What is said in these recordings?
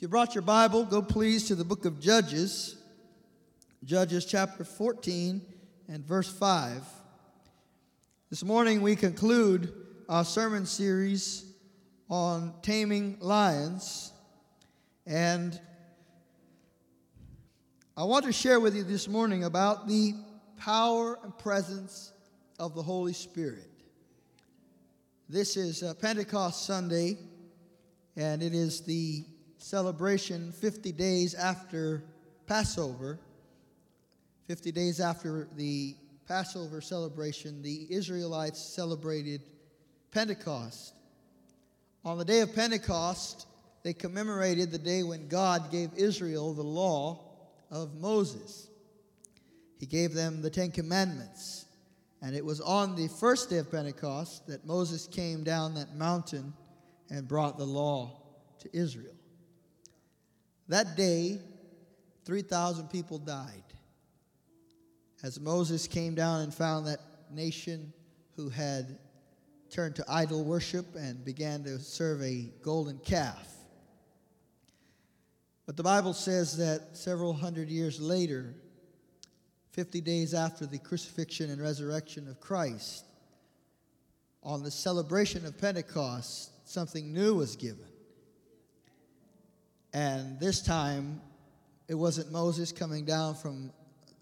If you brought your Bible, go please to the book of Judges, Judges chapter 14 and verse 5. This morning we conclude our sermon series on taming lions, and I want to share with you this morning about the power and presence of the Holy Spirit. This is uh, Pentecost Sunday, and it is the celebration 50 days after Passover. 50 days after the Passover celebration, the Israelites celebrated Pentecost. On the day of Pentecost, they commemorated the day when God gave Israel the law of Moses. He gave them the Ten Commandments. And it was on the first day of Pentecost that Moses came down that mountain and brought the law to Israel. That day, 3,000 people died. As Moses came down and found that nation who had turned to idol worship and began to serve a golden calf. But the Bible says that several hundred years later, 50 days after the crucifixion and resurrection of Christ, on the celebration of Pentecost, something new was given. And this time, it wasn't Moses coming down from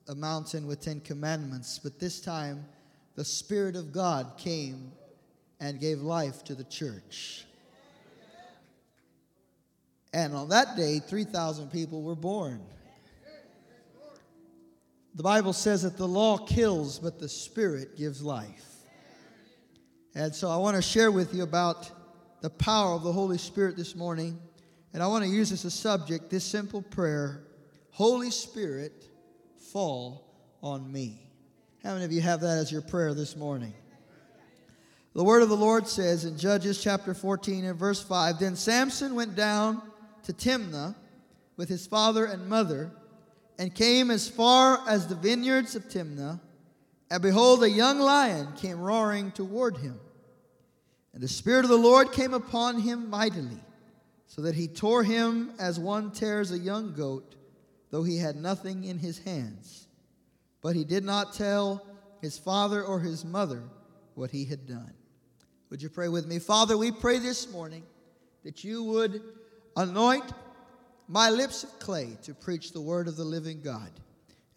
a mountain with Ten Commandments, but this time, the Spirit of God came and gave life to the church. And on that day, 3,000 people were born. The Bible says that the law kills, but the Spirit gives life. And so I want to share with you about the power of the Holy Spirit this morning. And I want to use as a subject this simple prayer Holy Spirit, fall on me. How many of you have that as your prayer this morning? The word of the Lord says in Judges chapter 14 and verse 5 Then Samson went down to Timnah with his father and mother and came as far as the vineyards of Timnah. And behold, a young lion came roaring toward him. And the Spirit of the Lord came upon him mightily, so that he tore him as one tears a young goat, though he had nothing in his hands. But he did not tell his father or his mother what he had done. Would you pray with me? Father, we pray this morning that you would anoint my lips of clay to preach the word of the living God.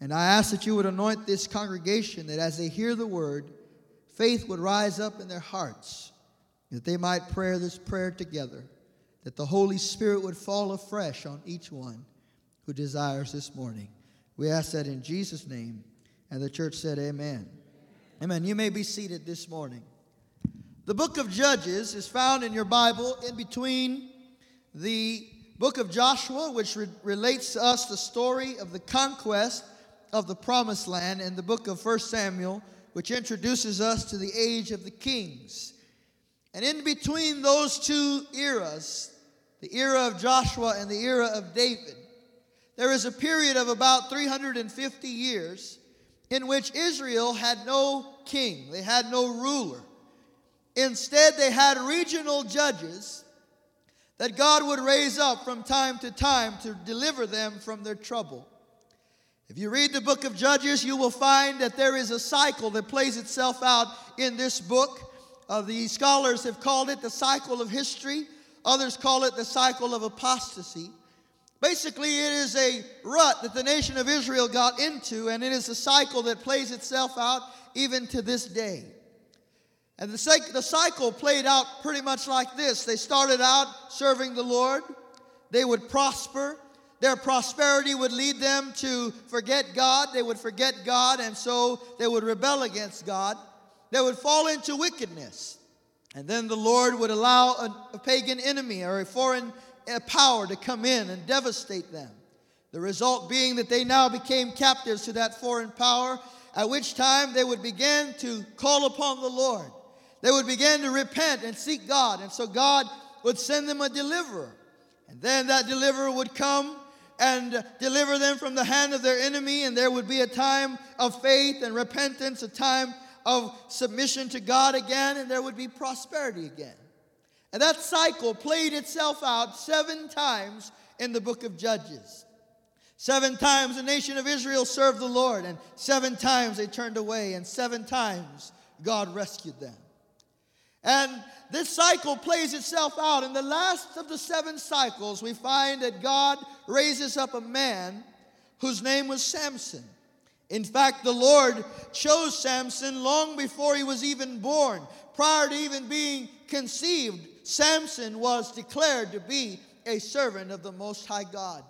And I ask that you would anoint this congregation that as they hear the word, faith would rise up in their hearts, that they might pray this prayer together, that the Holy Spirit would fall afresh on each one who desires this morning. We ask that in Jesus' name. And the church said, Amen. Amen. You may be seated this morning. The book of Judges is found in your Bible in between the book of Joshua, which re- relates to us the story of the conquest of the promised land, and the book of 1 Samuel, which introduces us to the age of the kings. And in between those two eras, the era of Joshua and the era of David, there is a period of about 350 years in which Israel had no king, they had no ruler. Instead, they had regional judges that God would raise up from time to time to deliver them from their trouble. If you read the book of Judges, you will find that there is a cycle that plays itself out in this book. Uh, the scholars have called it the cycle of history, others call it the cycle of apostasy. Basically, it is a rut that the nation of Israel got into, and it is a cycle that plays itself out even to this day. And the, cycle played out pretty much like this. They started out serving the Lord, they would prosper. Their prosperity would lead them to forget God. They would forget God, and so they would rebel against God. They would fall into wickedness. And then the Lord would allow a, a pagan enemy or a foreign power to come in and devastate them. The result being that they now became captives to that foreign power, at which time they would begin to call upon the Lord. They would begin to repent and seek God. And so God would send them a deliverer. And then that deliverer would come and deliver them from the hand of their enemy. And there would be a time of faith and repentance, a time of submission to God again, and there would be prosperity again. And that cycle played itself out seven times in the book of Judges. Seven times the nation of Israel served the Lord, and seven times they turned away, and seven times God rescued them. And this cycle plays itself out. In the last of the seven cycles, we find that God raises up a man whose name was Samson. In fact, the Lord chose Samson long before he was even born. Prior to even being conceived, Samson was declared to be a servant of the Most High God.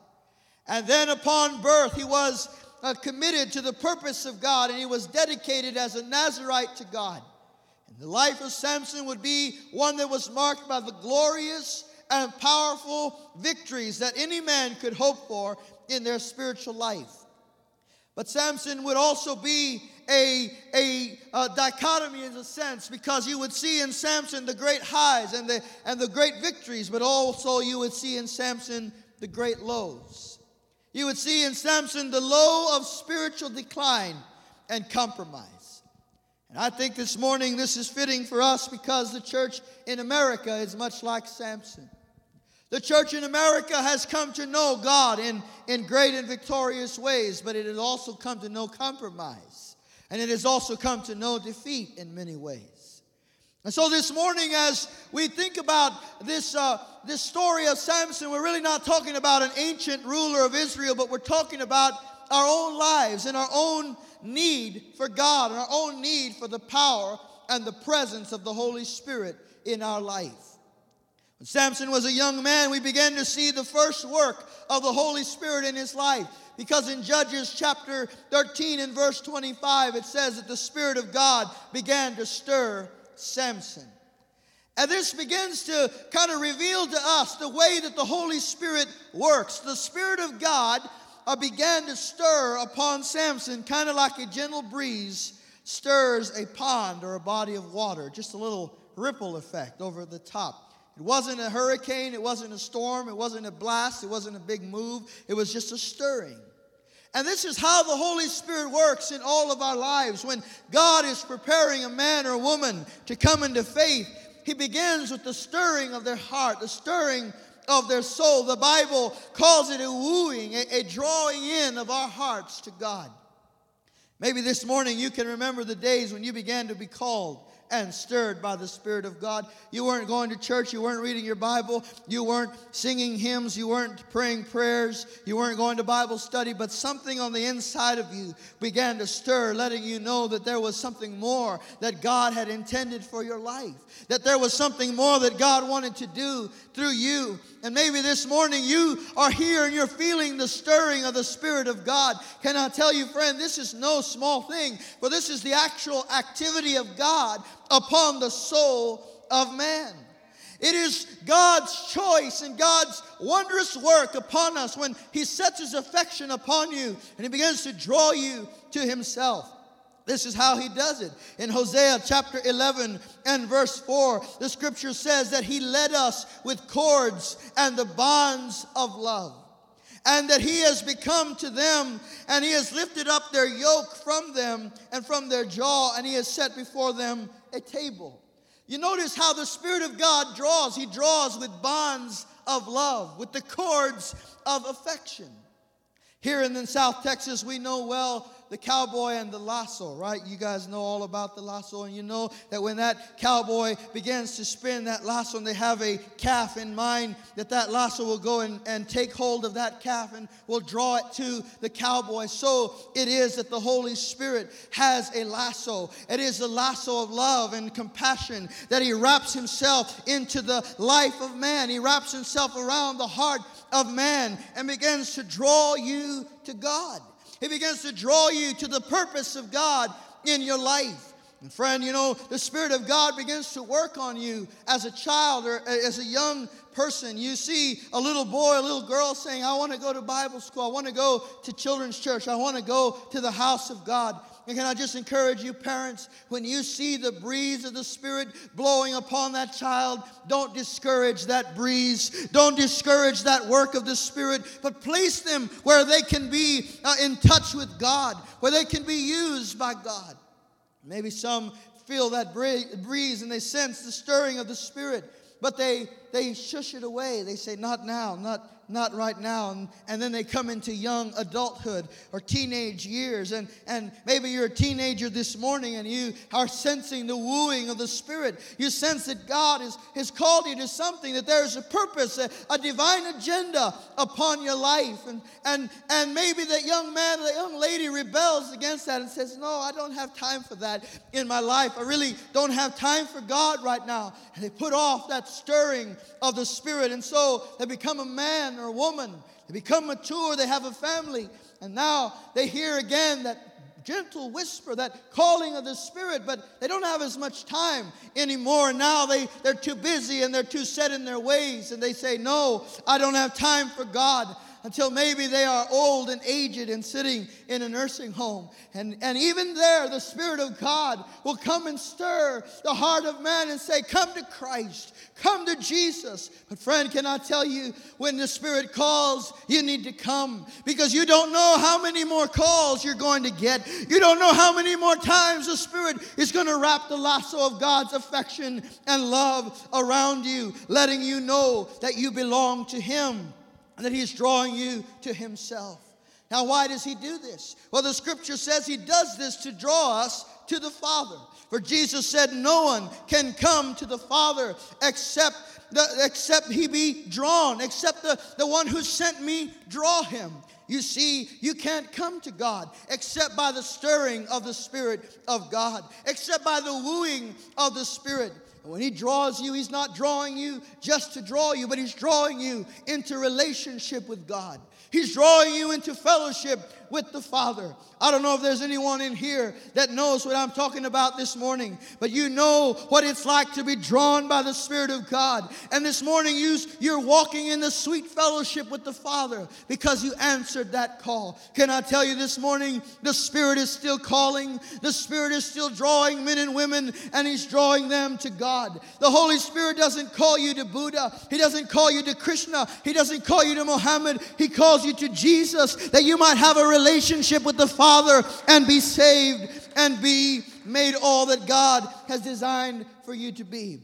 And then upon birth, he was uh, committed to the purpose of God and he was dedicated as a Nazarite to God. And the life of Samson would be one that was marked by the glorious and powerful victories that any man could hope for in their spiritual life. But Samson would also be a, a, a, dichotomy in a sense because you would see in Samson the great highs and the, and the great victories, but also you would see in Samson the great lows. You would see in Samson the low of spiritual decline and compromise. And I think this morning this is fitting for us because the church in America is much like Samson. The church in America has come to know God in, in great and victorious ways, but it has also come to know compromise. And it has also come to know defeat in many ways. And so this morning, as we think about this, uh, this story of Samson, we're really not talking about an ancient ruler of Israel, but we're talking about our own lives and our own need for God and our own need for the power and the presence of the Holy Spirit in our life. When Samson was a young man, we began to see the first work of the Holy Spirit in his life. Because in Judges chapter 13 and verse 25, it says that the Spirit of God began to stir Samson. And this begins to kind of reveal to us the way that the Holy Spirit works. The Spirit of God uh, began to stir upon Samson, kind of like a gentle breeze stirs a pond or a body of water, just a little ripple effect over the top. It wasn't a hurricane, it wasn't a storm, it wasn't a blast, it wasn't a big move, it was just a stirring. And this is how the Holy Spirit works in all of our lives. When God is preparing a man or a woman to come into faith, He begins with the stirring of their heart, the stirring of their soul. The Bible calls it a wooing, a, a drawing in of our hearts to God. Maybe this morning you can remember the days when you began to be called and stirred by the Spirit of God. You weren't going to church, you weren't reading your Bible, you weren't singing hymns, you weren't praying prayers, you weren't going to Bible study, but something on the inside of you began to stir, letting you know that there was something more that God had intended for your life, that there was something more that God wanted to do through you. And maybe this morning you are here and you're feeling the stirring of the Spirit of God. Can I tell you, friend, this is no small thing, for this is the actual activity of God upon the soul of man. It is God's choice and God's wondrous work upon us when He sets His affection upon you and He begins to draw you to Himself. This is how he does it. In Hosea chapter 11 and verse 4, the scripture says that he led us with cords and the bonds of love. And that he has become to them, and he has lifted up their yoke from them and from their jaw, and he has set before them a table. You notice how the Spirit of God draws. He draws with bonds of love, with the cords of affection. Here in South Texas, we know well the cowboy and the lasso, right? You guys know all about the lasso, and you know that when that cowboy begins to spin that lasso and they have a calf in mind, that that lasso will go and, and take hold of that calf and will draw it to the cowboy. So it is that the Holy Spirit has a lasso. It is the lasso of love and compassion that He wraps Himself into the life of man. He wraps Himself around the heart of man and begins to draw you to God. He begins to draw you to the purpose of God in your life. And friend, you know, the Spirit of God begins to work on you as a child or as a young person. You see a little boy, a little girl saying, I want to go to Bible school. I want to go to children's church. I want to go to the house of God. And can I just encourage you, parents, when you see the breeze of the Spirit blowing upon that child, don't discourage that breeze. Don't discourage that work of the Spirit, but place them where they can be uh, in touch with God, where they can be used by God. Maybe some feel that breeze and they sense the stirring of the Spirit but they, they shush it away. They say, Not now, not, not right now. And, and then they come into young adulthood or teenage years. And, and maybe you're a teenager this morning and you are sensing the wooing of the Spirit. You sense that God has, has called you to something, that there is a purpose, a, a divine agenda upon your life. And, and, and maybe that young man or that young lady rebels against that and says, No, I don't have time for that in my life. I really don't have time for God right now. And they put off that stirring of the Spirit. And so they become a man or a woman. They become mature, they have a family, and now they hear again that gentle whisper, that calling of the Spirit, but they don't have as much time anymore. Now they, they're too busy and they're too set in their ways, and they say, No, I don't have time for God until maybe they are old and aged and sitting in a nursing home. And, and even there, the Spirit of God will come and stir the heart of man and say, Come to Christ, come to Jesus. But, friend, can I tell you, when the Spirit calls, you need to come because you don't know how many more calls you're going to get. You don't know how many more times the Spirit is going to wrap the lasso of God's affection and love around you, letting you know that you belong to Him and that He's drawing you to Himself. Now, why does He do this? Well, the scripture says He does this to draw us to the Father. For Jesus said, No one can come to the Father except, the, except he be drawn, except the, the one who sent me draw him. You see, you can't come to God except by the stirring of the Spirit of God, except by the wooing of the Spirit. And when He draws you, He's not drawing you just to draw you, but He's drawing you into relationship with God. He's drawing you into fellowship with the Father. I don't know if there's anyone in here that knows what I'm talking about this morning, but you know what it's like to be drawn by the Spirit of God. And this morning you, you're walking in the sweet fellowship with the Father because you answered that call. Can I tell you this morning, the Spirit is still calling, the Spirit is still drawing men and women, and He's drawing them to God. The Holy Spirit doesn't call you to Buddha, He doesn't call you to Krishna, He doesn't call you to Muhammad, He calls you to Jesus that you might have a relationship with the Father and be saved and be made all that God has designed for you to be.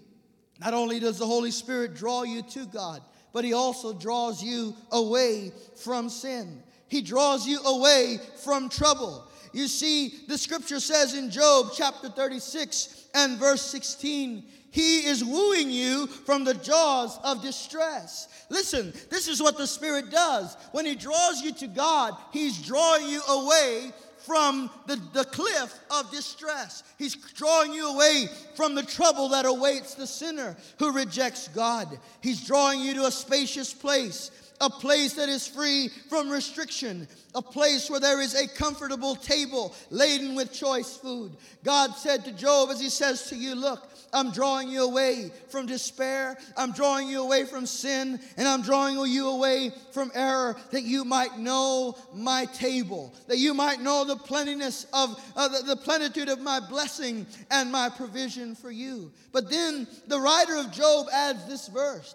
Not only does the Holy Spirit draw you to God, but He also draws you away from sin. He draws you away from trouble. You see, the scripture says in Job chapter 36 and verse 16, He is wooing you from the jaws of distress. Listen, this is what the Spirit does. When He draws you to God, He's drawing you away from the, the cliff of distress. He's drawing you away from the trouble that awaits the sinner who rejects God. He's drawing you to a spacious place a place that is free from restriction, a place where there is a comfortable table laden with choice food. God said to Job, as he says to you, Look, I'm drawing you away from despair, I'm drawing you away from sin, and I'm drawing you away from error that you might know my table, that you might know the plentiness of uh, the, the plenitude of my blessing and my provision for you. But then the writer of Job adds this verse.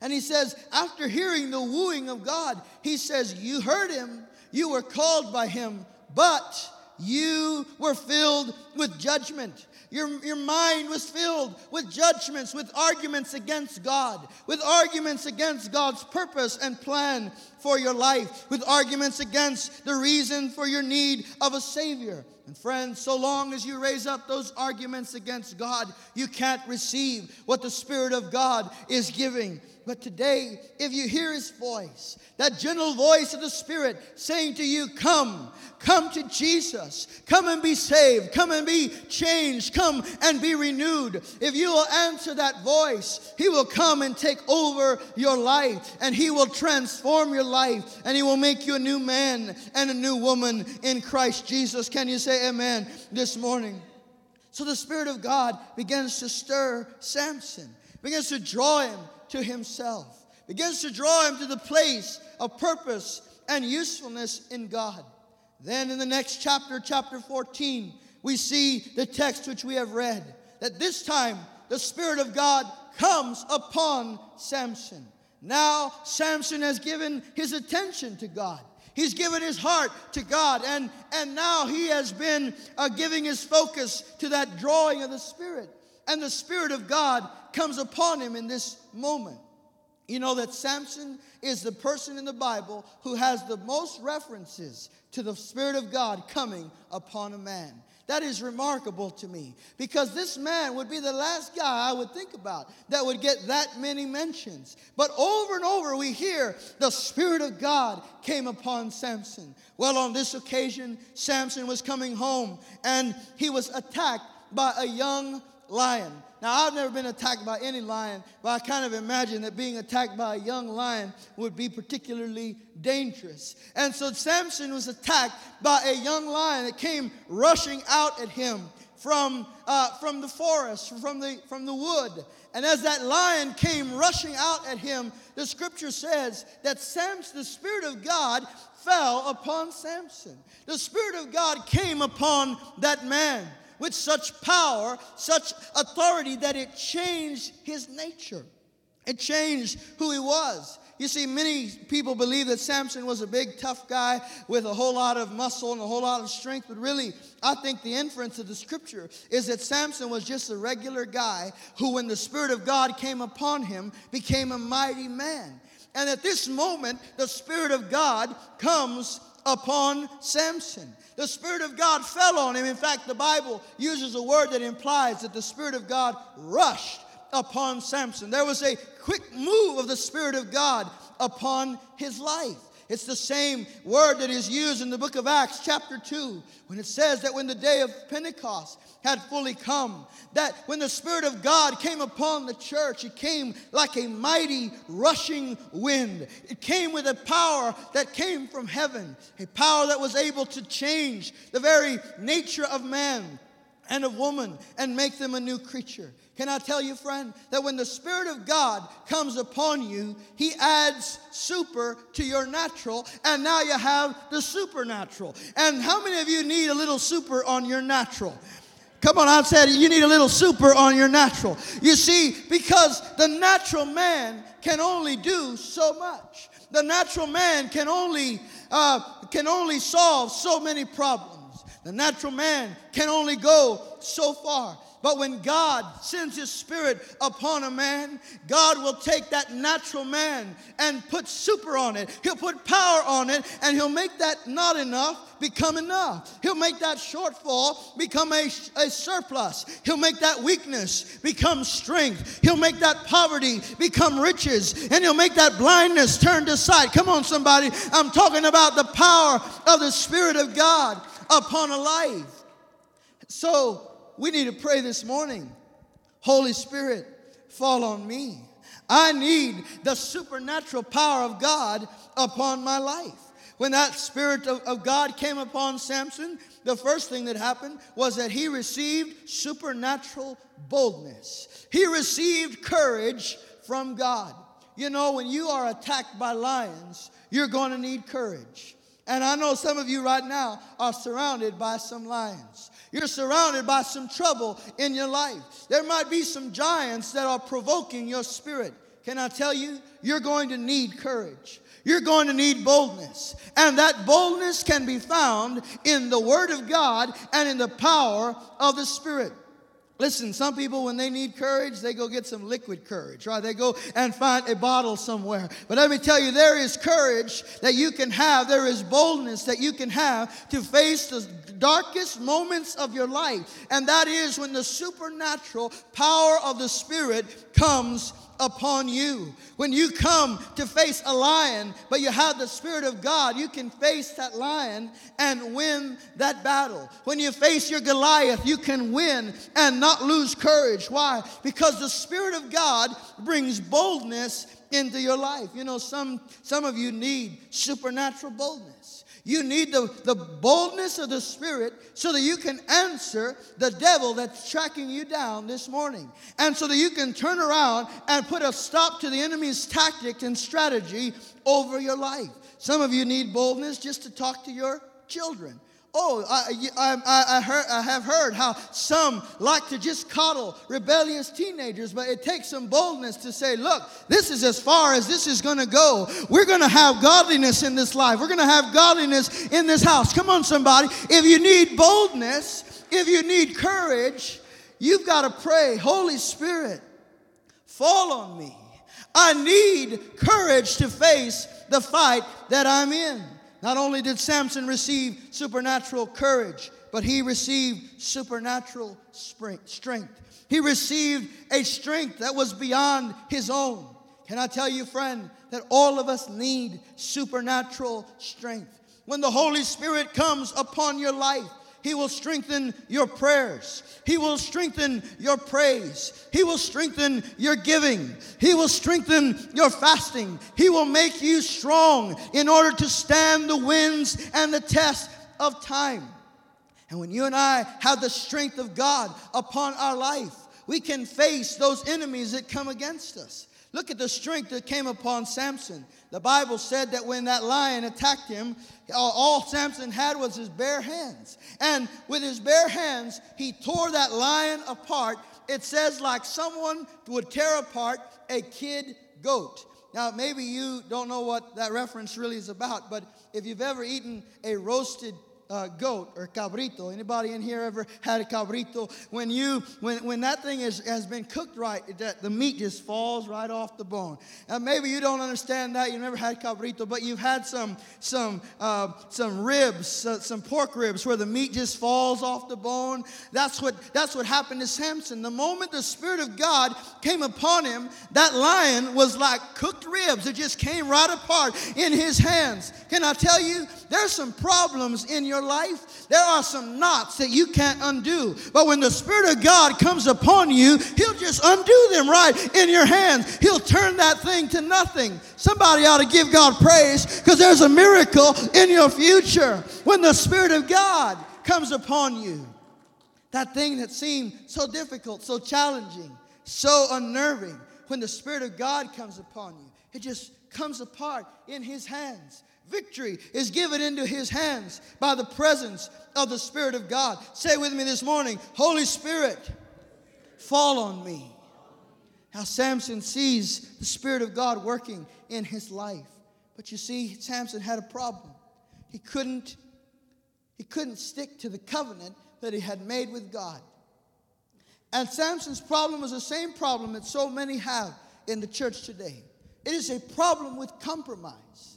And he says, after hearing the wooing of God, he says, You heard him, you were called by him, but you were filled with judgment. Your, your mind was filled with judgments, with arguments against God, with arguments against God's purpose and plan for your life, with arguments against the reason for your need of a Savior. And friends, so long as you raise up those arguments against God, you can't receive what the Spirit of God is giving. But today, if you hear his voice, that gentle voice of the Spirit saying to you, Come, come to Jesus, come and be saved, come and be changed, come and be renewed. If you will answer that voice, he will come and take over your life and he will transform your life and he will make you a new man and a new woman in Christ Jesus. Can you say amen this morning? So the Spirit of God begins to stir Samson, begins to draw him to himself, begins to draw him to the place of purpose and usefulness in God. Then in the next chapter, chapter 14, we see the text which we have read that this time the Spirit of God comes upon Samson. Now, Samson has given his attention to God. He's given his heart to God, and, and now he has been uh, giving his focus to that drawing of the Spirit. And the Spirit of God comes upon him in this moment. You know that Samson is the person in the Bible who has the most references to the Spirit of God coming upon a man. That is remarkable to me because this man would be the last guy I would think about that would get that many mentions. But over and over we hear the Spirit of God came upon Samson. Well, on this occasion, Samson was coming home and he was attacked by a young lion. Now, I've never been attacked by any lion, but I kind of imagine that being attacked by a young lion would be particularly dangerous. And so Samson was attacked by a young lion that came rushing out at him from, uh, from the forest, from the, from the wood. And as that lion came rushing out at him, the scripture says that Samson, the Spirit of God fell upon Samson. The Spirit of God came upon that man with such power, such authority that it changed his nature. It changed who he was. You see, many people believe that Samson was a big, tough guy with a whole lot of muscle and a whole lot of strength, but really, I think the inference of the scripture is that Samson was just a regular guy who, when the Spirit of God came upon him, became a mighty man. And at this moment, the Spirit of God comes upon Samson. The Spirit of God fell on him. In fact, the Bible uses a word that implies that the Spirit of God rushed upon Samson. There was a quick move of the Spirit of God upon his life. It's the same word that is used in the book of Acts, chapter 2, when it says that when the day of Pentecost had fully come, that when the Spirit of God came upon the church, it came like a mighty rushing wind. It came with a power that came from heaven, a power that was able to change the very nature of man and a woman and make them a new creature. Can I tell you, friend, that when the Spirit of God comes upon you, He adds super to your natural, and now you have the supernatural. And how many of you need a little super on your natural? Come on, I've said you need a little super on your natural. You see, because the natural man can only do so much. The natural man can only uh, can only solve so many problems. The natural man can only go so far. But when God sends His Spirit upon a man, God will take that natural man and put super on it. He'll put power on it, and He'll make that not enough become enough. He'll make that shortfall become a, a surplus. He'll make that weakness become strength. He'll make that poverty become riches. And He'll make that blindness turn to sight. Come on, somebody. I'm talking about the power of the Spirit of God upon a life. So, we need to pray this morning Holy Spirit, fall on me. I need the supernatural power of God upon my life. When that Spirit of, of, God came upon Samson, the first thing that happened was that he received supernatural boldness. He received courage from God. You know, when you are attacked by lions, you're going to need courage. And I know some of you right now are surrounded by some lions. You're surrounded by some trouble in your life. There might be some giants that are provoking your spirit. Can I tell you? You're going to need courage. You're going to need boldness. And that boldness can be found in the Word of God and in the power of the Spirit. Listen, some people, when they need courage, they go get some liquid courage, right? They go and find a bottle somewhere. But let me tell you, there is courage that you can have, there is boldness that you can have to face the darkest moments of your life. And that is when the supernatural power of the Spirit comes upon you. When you come to face a lion, but you have the Spirit of God, you can face that lion and win that battle. When you face your Goliath, you can win and not lose courage. Why? Because the Spirit of God brings boldness into your life. You know, some, some of you need supernatural boldness. You need the, the boldness of the Spirit so that you can answer the devil that's tracking you down this morning. And so that you can turn around and put a stop to the enemy's tactic and strategy over your life. Some of you need boldness just to talk to your children. Oh, I, I, I, heard, I have heard how some like to just coddle rebellious teenagers, but it takes some boldness to say, look, this is as far as this is going to go. We're going to have godliness in this life. We're going to have godliness in this house. Come on, somebody. If you need boldness, if you need courage, You've got to pray, Holy Spirit, fall on me. I need courage to face the fight that I'm in. Not only did Samson receive supernatural courage, but he received supernatural strength. He received a strength that was beyond his own. Can I tell you, friend, that all of us need supernatural strength? When the Holy Spirit comes upon your life, he will strengthen your prayers. He will strengthen your praise. He will strengthen your giving. He will strengthen your fasting. He will make you strong in order to stand the winds and the test of time. And when you and I have the strength of God upon our life, we can face those enemies that come against us. Look at the strength that came upon Samson. The Bible said that when that lion attacked him, all Samson had was his bare hands. And with his bare hands, he tore that lion apart. It says, like someone would tear apart a kid goat. Now, maybe you don't know what that reference really is about, but if you've ever eaten a roasted uh, goat or cabrito. Anybody in here ever had a cabrito? When you when when that thing is, has been cooked right, that the meat just falls right off the bone. Maybe you don't understand that. You've never had cabrito, but you've had some some uh, some ribs, uh, some pork ribs, where the meat just falls off the bone. That's what that's what happened to Samson. The moment the Spirit of God came upon him, that lion was like cooked ribs. It just came right apart in his hands. Can I tell you? There's some problems in your life. There are some knots that you can't undo. But when the Spirit of God comes upon you, He'll just undo them right in your hands. He'll turn that thing to nothing. Somebody ought to give God praise because there's a miracle in your future when the Spirit of God comes upon you. That thing that seemed so difficult, so challenging, so unnerving, when the Spirit of God comes upon you, it just comes apart in His hands. Victory is given into his hands by the presence of the Spirit of God. Say with me this morning Holy Spirit, fall on me. How Samson sees the Spirit of God working in his life. But you see, Samson had a problem. He couldn't, he couldn't stick to the covenant that he had made with God. And Samson's problem was the same problem that so many have in the church today. It is a problem with compromise.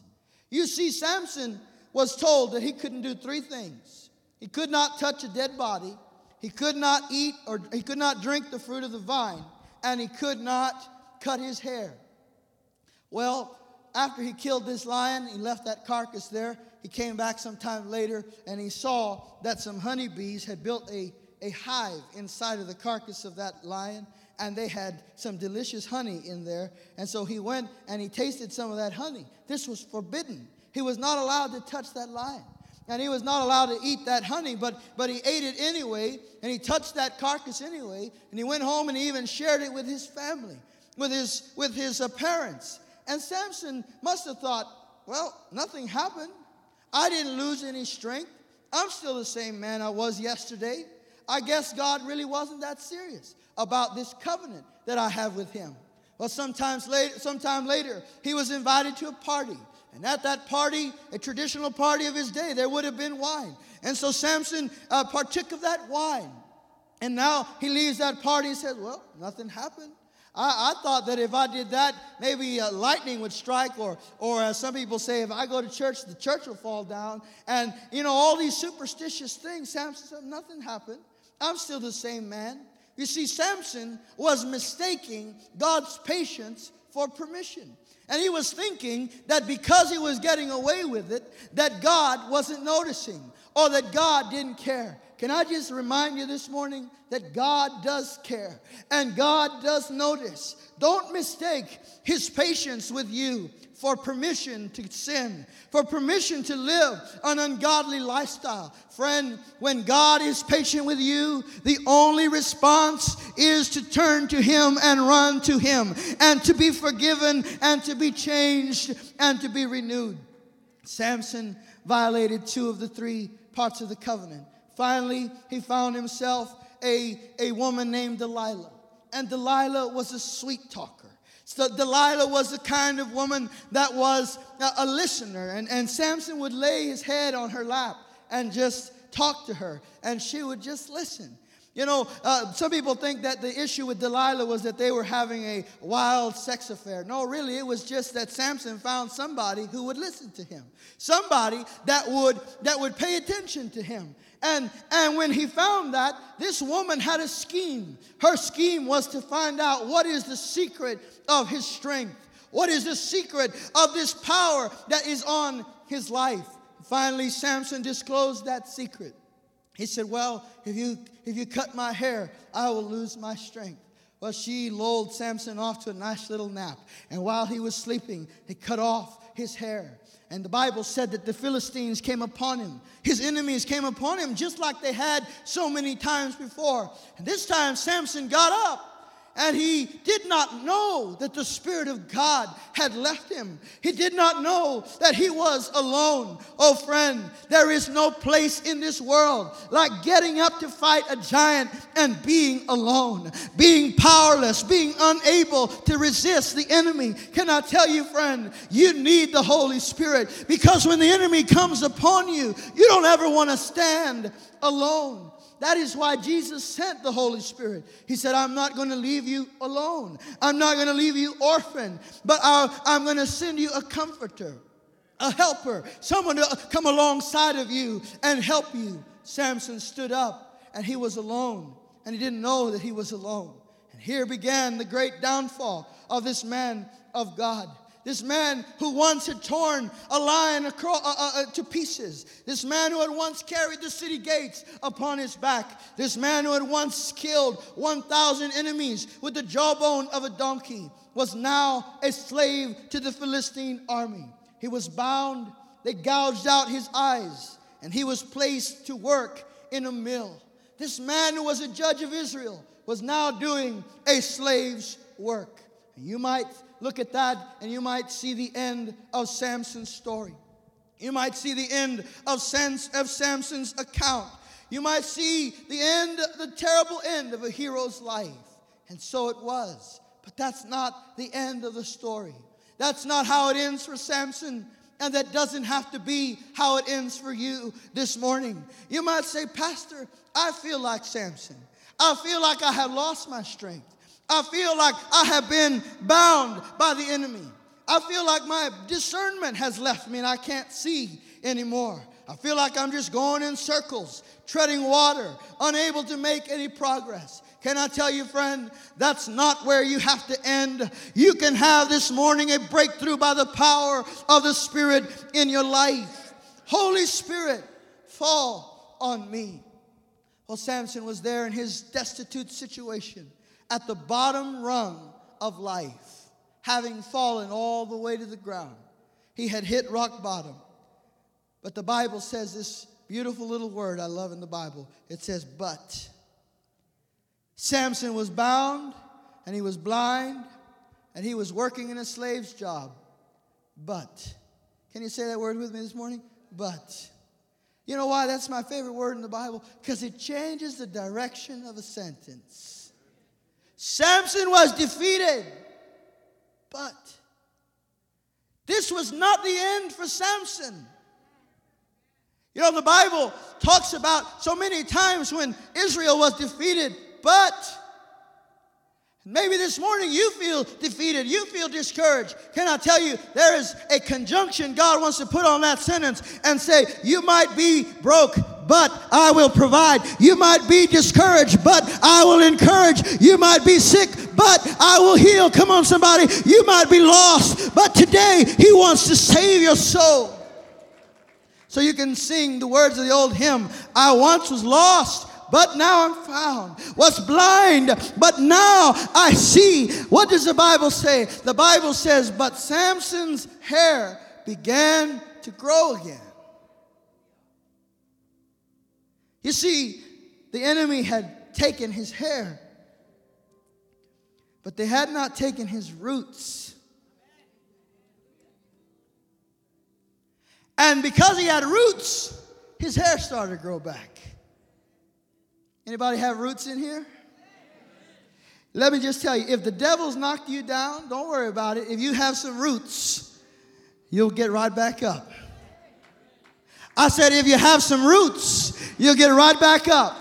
You see, Samson was told that he couldn't do three things he could not touch a dead body, he could not eat or he could not drink the fruit of the vine, and he could not cut his hair. Well, after he killed this lion, he left that carcass there. He came back sometime later and he saw that some honeybees had built a, a hive inside of the carcass of that lion and they had some delicious honey in there. And so he went and he tasted some of that honey. This was forbidden. He was not allowed to touch that lion. And he was not allowed to eat that honey, but, but he ate it anyway, and he touched that carcass anyway, and he went home and he even shared it with his family, with his, with his uh, parents. And Samson must have thought, well, nothing happened. I didn't lose any strength. I'm still the same man I was yesterday. I guess God really wasn't that serious about this covenant that I have with him. Well, sometimes later, sometime later, he was invited to a party. And at that party, a traditional party of his day, there would have been wine. And so Samson uh, partook of that wine. And now he leaves that party and says, Well, nothing happened. I, I thought that if I did that, maybe uh, lightning would strike, or, or as some people say, if I go to church, the church will fall down. And, you know, all these superstitious things. Samson said, Nothing happened. I'm still the same man. You see, Samson was mistaking God's patience for permission. And he was thinking that because he was getting away with it, that God wasn't noticing or that God didn't care. Can I just remind you this morning that God does care and God does notice. Don't mistake his patience with you for permission to sin, for permission to live an ungodly lifestyle. Friend, when God is patient with you, the only response is to turn to Him and run to Him, and to be forgiven, and to be changed, and to be renewed. Samson violated two of the three parts of the covenant. Finally, he found himself a, a woman named Delilah. And Delilah was a sweet talker. So Delilah was the kind of woman that was a, a listener, and, and Samson would lay his head on her lap and just talk to her, and she would just listen. You know, uh, some people think that the issue with Delilah was that they were having a wild sex affair. No, really, it was just that Samson found somebody who would listen to him, somebody that would that would pay attention to him. And and when he found that, this woman had a scheme. Her scheme was to find out what is the secret of his strength. What is the secret of this power that is on his life? Finally, Samson disclosed that secret. He said, Well, if you, if you cut my hair, I will lose my strength. Well, she lulled Samson off to a nice little nap. And while he was sleeping, he cut off his hair. And the Bible said that the Philistines came upon him. His enemies came upon him just like they had so many times before. And this time, Samson got up and he did not know that the Spirit of God had left him. He did not know that he was alone. Oh, friend, there is no place in this world like getting up to fight a giant and being alone, being powerless, being unable to resist the enemy. Can I tell you, friend, you need the Holy Spirit because when the enemy comes upon you, you don't ever want to stand alone. That is why Jesus sent the Holy Spirit. He said, I'm not going to leave you alone. I'm not going to leave you orphaned, but I'm going to send you a comforter, a helper, someone to come alongside of you and help you. Samson stood up and he was alone, and he didn't know that he was alone. And here began the great downfall of this man of God. This man who once had torn a lion across, uh, uh, uh, to pieces. This man who had once carried the city gates upon his back. This man who had once killed 1,000 enemies with the jawbone of a donkey was now a slave to the Philistine army. He was bound, they gouged out his eyes, and he was placed to work in a mill. This man who was a judge of Israel was now doing a slave's work. You might look at that and you might see the end of Samson's story. You might see the end of, Sans, of Samson's account. You might see the end, the terrible end of a hero's life. And so it was. But that's not the end of the story. That's not how it ends for Samson. And that doesn't have to be how it ends for you this morning. You might say, Pastor, I feel like Samson. I feel like I have lost my strength. I feel like I have been bound by the enemy. I feel like my discernment has left me and I can't see anymore. I feel like I'm just going in circles, treading water, unable to make any progress. Can I tell you, friend, that's not where you have to end. You can have this morning a breakthrough by the power of the Spirit in your life. Holy Spirit, fall on me. Well, Samson was there in his destitute situation at the bottom rung of life, having fallen all the way to the ground. He had hit rock bottom. But the Bible says this beautiful little word I love in the Bible. It says, but. Samson was bound and he was blind and he was working in a slave's job. But. Can you say that word with me this morning? But. You know why that's my favorite word in the Bible? Because it changes the direction of a sentence. Samson was defeated. But this was not the end for Samson. You know, the Bible talks about so many times when Israel was defeated, but maybe this morning you feel defeated, you feel discouraged. Can I tell you, there is a conjunction God wants to put on that sentence and say, You might be broke, but I will provide. You might be discouraged, but I will encourage. You might be sick, but I will heal. Come on, somebody. You might be lost, but today He wants to save your soul. So you can sing the words of the old hymn I once was lost, but now I'm found. Was blind, but now I see. What does the Bible say? The Bible says, But Samson's hair began to grow again. You see, the enemy had taken his hair, but they had not taken his roots. And because he had roots, his hair started to grow back. Anybody have roots in here? Let me just tell you, if the devil's knocked you down, don't worry about it. If you have some roots, you'll get right back up. I said, if you have some roots, you'll get right back up.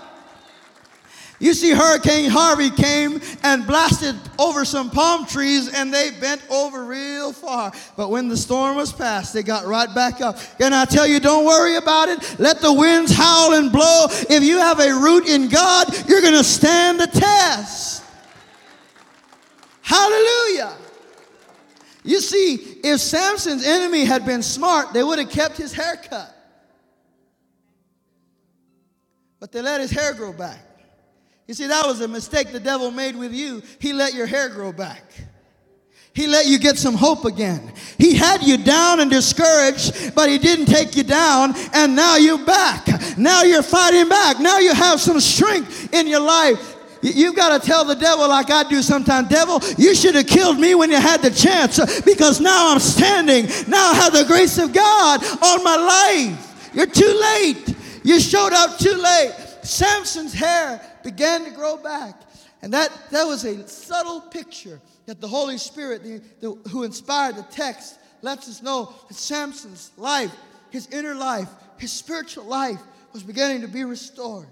You see, Hurricane Harvey came and blasted over some palm trees and they bent over real far. But when the storm was past, they got right back up. And I tell you, don't worry about it. Let the winds howl and blow. If you have a root in God, you're going to stand the test. Hallelujah. You see, if Samson's enemy had been smart, they would have kept his hair cut. But they let his hair grow back. You see, that was a mistake the devil made with you. He let your hair grow back. He let you get some hope again. He had you down and discouraged, but he didn't take you down, and now you're back. Now you're fighting back. Now you have some strength in your life. You've got to tell the devil, like I do sometimes, devil, you should have killed me when you had the chance because now I'm standing. Now I have the grace of God on my life. You're too late. You showed up too late. Samson's hair began to grow back. And that, that was a subtle picture that the Holy Spirit, the, the, who inspired the text, lets us know that Samson's life, his inner life, his spiritual life was beginning to be restored.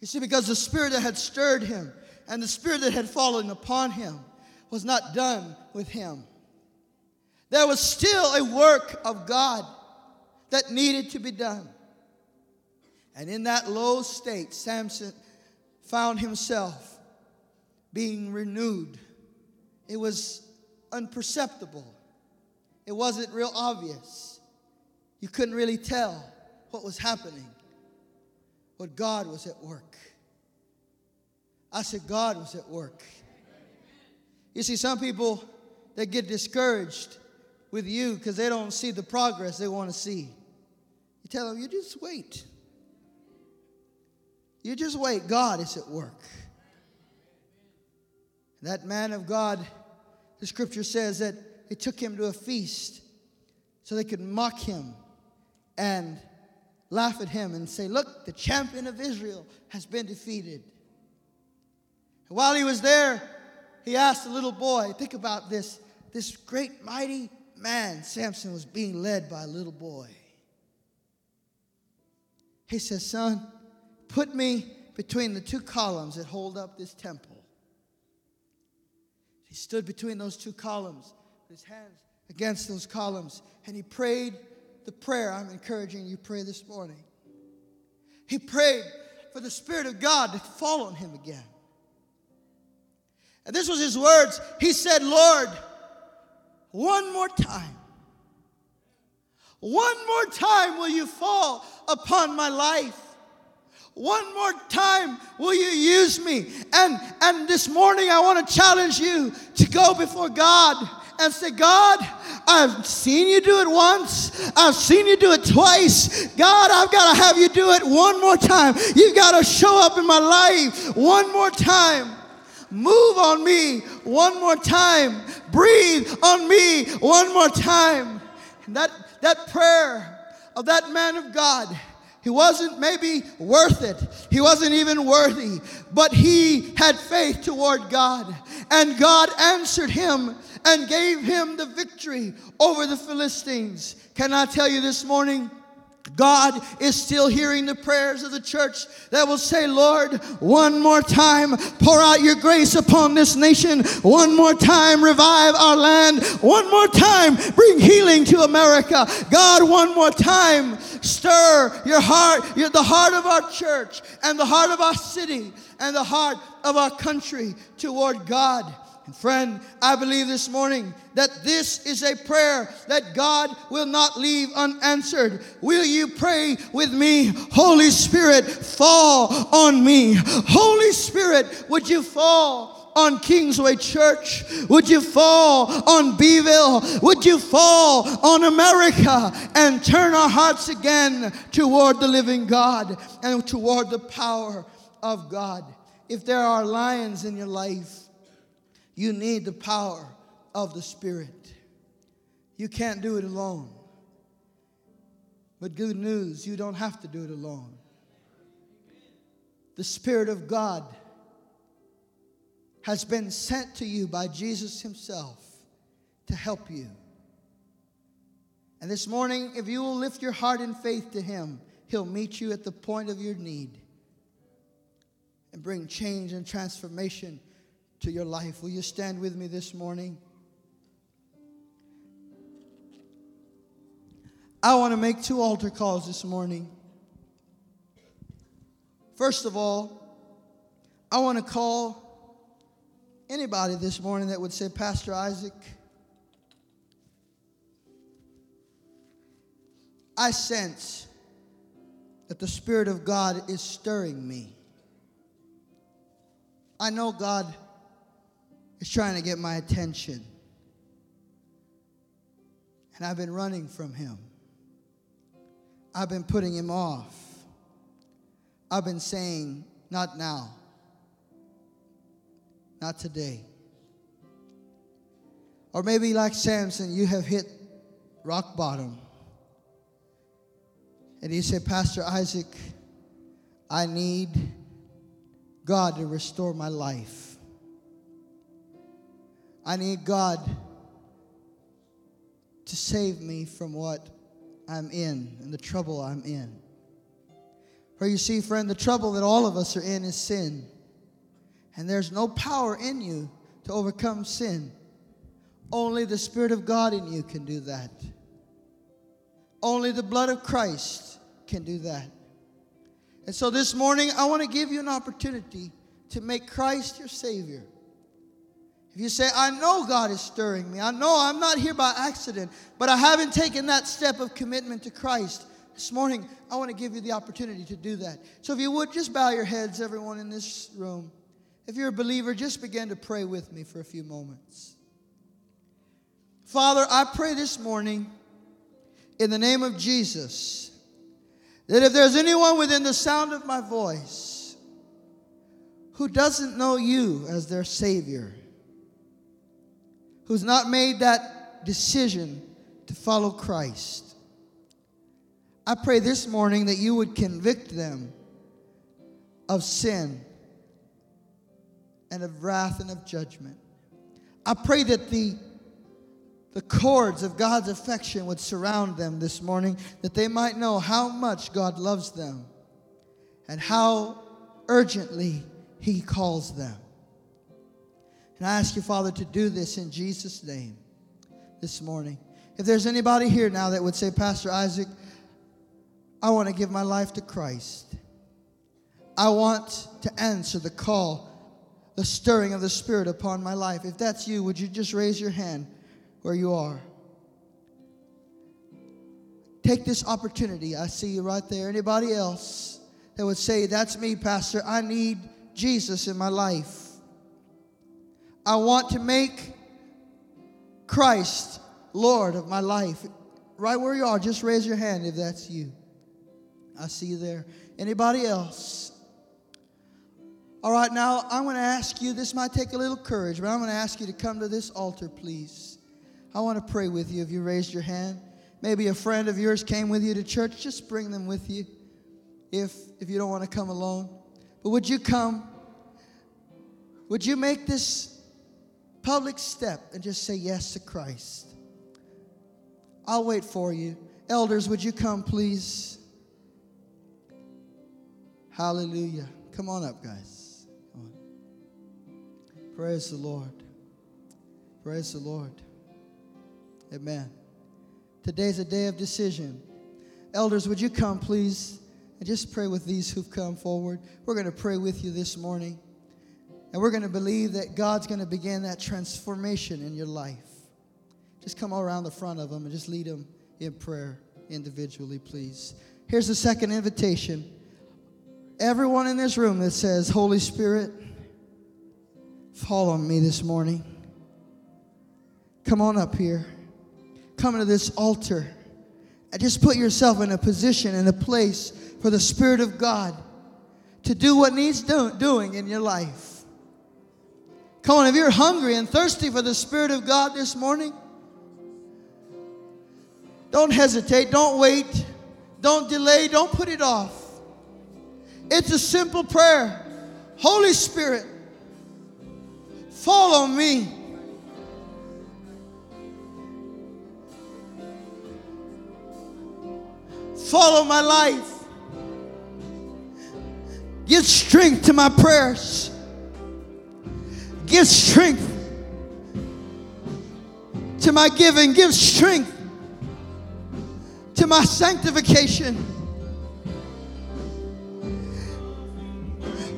You see, because the spirit that had stirred him and the spirit that had fallen upon him was not done with him. There was still a work of God that needed to be done. And in that low state, Samson found himself being renewed. It was unperceptible, it wasn't real obvious. You couldn't really tell what was happening, but God was at work. I said, God was at work. You see, some people, they get discouraged with you because they don't see the progress they want to see. You tell them, you just wait. You just wait. God is at work. That man of God, the scripture says that they took him to a feast so they could mock him and laugh at him and say, Look, the champion of Israel has been defeated. And while he was there, he asked the little boy, Think about this. This great, mighty man, Samson, was being led by a little boy. He says, Son, Put me between the two columns that hold up this temple. He stood between those two columns, his hands against those columns, and he prayed the prayer I'm encouraging you pray this morning. He prayed for the Spirit of God to fall on him again. And this was his words. He said, Lord, one more time, one more time will you fall upon my life. One more time, will you use me? And, and this morning, I want to challenge you to go before God and say, God, I've seen you do it once. I've seen you do it twice. God, I've got to have you do it one more time. You've got to show up in my life one more time. Move on me one more time. Breathe on me one more time. And that, that prayer of that man of God he wasn't maybe worth it. He wasn't even worthy, but he had faith toward God. And God answered him and gave him the victory over the Philistines. Can I tell you this morning? God is still hearing the prayers of the church that will say, Lord, one more time, pour out your grace upon this nation. One more time, revive our land. One more time, bring healing to America. God, one more time, stir your heart, the heart of our church and the heart of our city and the heart of our country toward God. And friend, I believe this morning that this is a prayer that God will not leave unanswered. Will you pray with me? Holy Spirit, fall on me. Holy Spirit, would you fall on Kingsway Church? Would you fall on Beeville? Would you fall on America and turn our hearts again toward the living God and toward the power of God? If there are lions in your life, you need the power of the Spirit. You can't do it alone. But good news, you don't have to do it alone. The Spirit of God has been sent to you by Jesus Himself to help you. And this morning, if you will lift your heart in faith to Him, He'll meet you at the point of your need. and bring change and transformation to your life. Will you stand with me this morning? I want to make two altar calls this morning. First of all, I want to call anybody this morning that would say, Pastor Isaac, I sense that the Spirit of God is stirring me. I know God is trying to get my attention. And I've been running from Him. I've been putting Him off. I've been saying, not now, not today. Or maybe, like Samson, you have hit rock bottom. And you say, Pastor Isaac, I need God to restore my life. I need God to save me from what I'm in and the trouble I'm in. For you see, friend, the trouble that all of us are in is sin. And there's no power in you to overcome sin. Only the Spirit of God in you can do that. Only the blood of Christ can do that. And so this morning, I want to give you an opportunity to make Christ your Savior. If you say, I know God is stirring me, I know I'm not here by accident, but I haven't taken that step of commitment to Christ. This morning, I want to give you the opportunity to do that. So if you would, just bow your heads, everyone in this room. If you're a believer, just begin to pray with me for a few moments. Father, I pray this morning in the name of Jesus that if there's anyone within the sound of my voice who doesn't know you as their Savior, who's not made that decision to follow Christ, I pray this morning that you would convict them of sin and of wrath and of judgment. I pray that the the cords of God's affection would surround them this morning, that they might know how much God loves them and how urgently He calls them. And I ask you, Father, to do this in Jesus' name this morning. If there's anybody here now that would say, Pastor Isaac, I want to give my life to Christ. I want to answer the call, the stirring of the Spirit upon my life. If that's you, would you just raise your hand? where you are. Take this opportunity. I see you right there. Anybody else that would say, That's me, Pastor. I need Jesus in my life. I want to make Christ Lord of my life. Right where you are, just raise your hand if that's you. I see you there. Anybody else? All right, now I'm going to ask you, this might take a little courage, but I'm going to ask you to come to this altar, please. I want to pray with you if you raised your hand. Maybe a friend of yours came with you to church. Just bring them with you if, if you don't want to come alone. But would you come? Would you make this public step and just say yes to Christ? I'll wait for you. Elders, would you come, please? Hallelujah. Come on up, guys. On. Praise the Lord. Praise the Lord. Amen. Today's a day of decision. Elders, would you come, please, and just pray with these who've come forward? We're going to pray with you this morning. And we're going to believe that God's going to begin that transformation in your life. Just come all around the front of them and just lead them in prayer individually, please. Here's the second invitation. Everyone in this room that says, Holy Spirit, fall on me this morning. Come on up here come to this altar and just put yourself in a position, in a place for the Spirit of God to do what needs do- doing in your life. Come on, if you're hungry and thirsty for the Spirit of God this morning, don't hesitate, don't wait, don't delay, don't put it off. It's a simple prayer Holy Spirit, fall on me. Follow my life. Give strength to my prayers. Give strength to my giving. Give strength to my sanctification.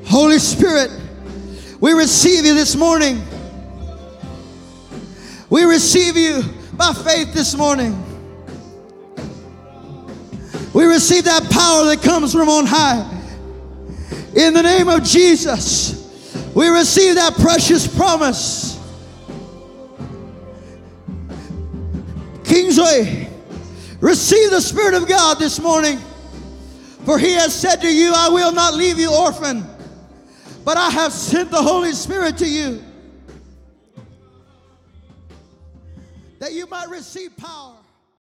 Holy Spirit, we receive you this morning. We receive you by faith this morning. We receive that power that comes from on high. In the name of Jesus, we receive that precious promise. Kingsway, receive the Spirit of God this morning. For he has said to you, I will not leave you orphan, but I have sent the Holy Spirit to you that you might receive power.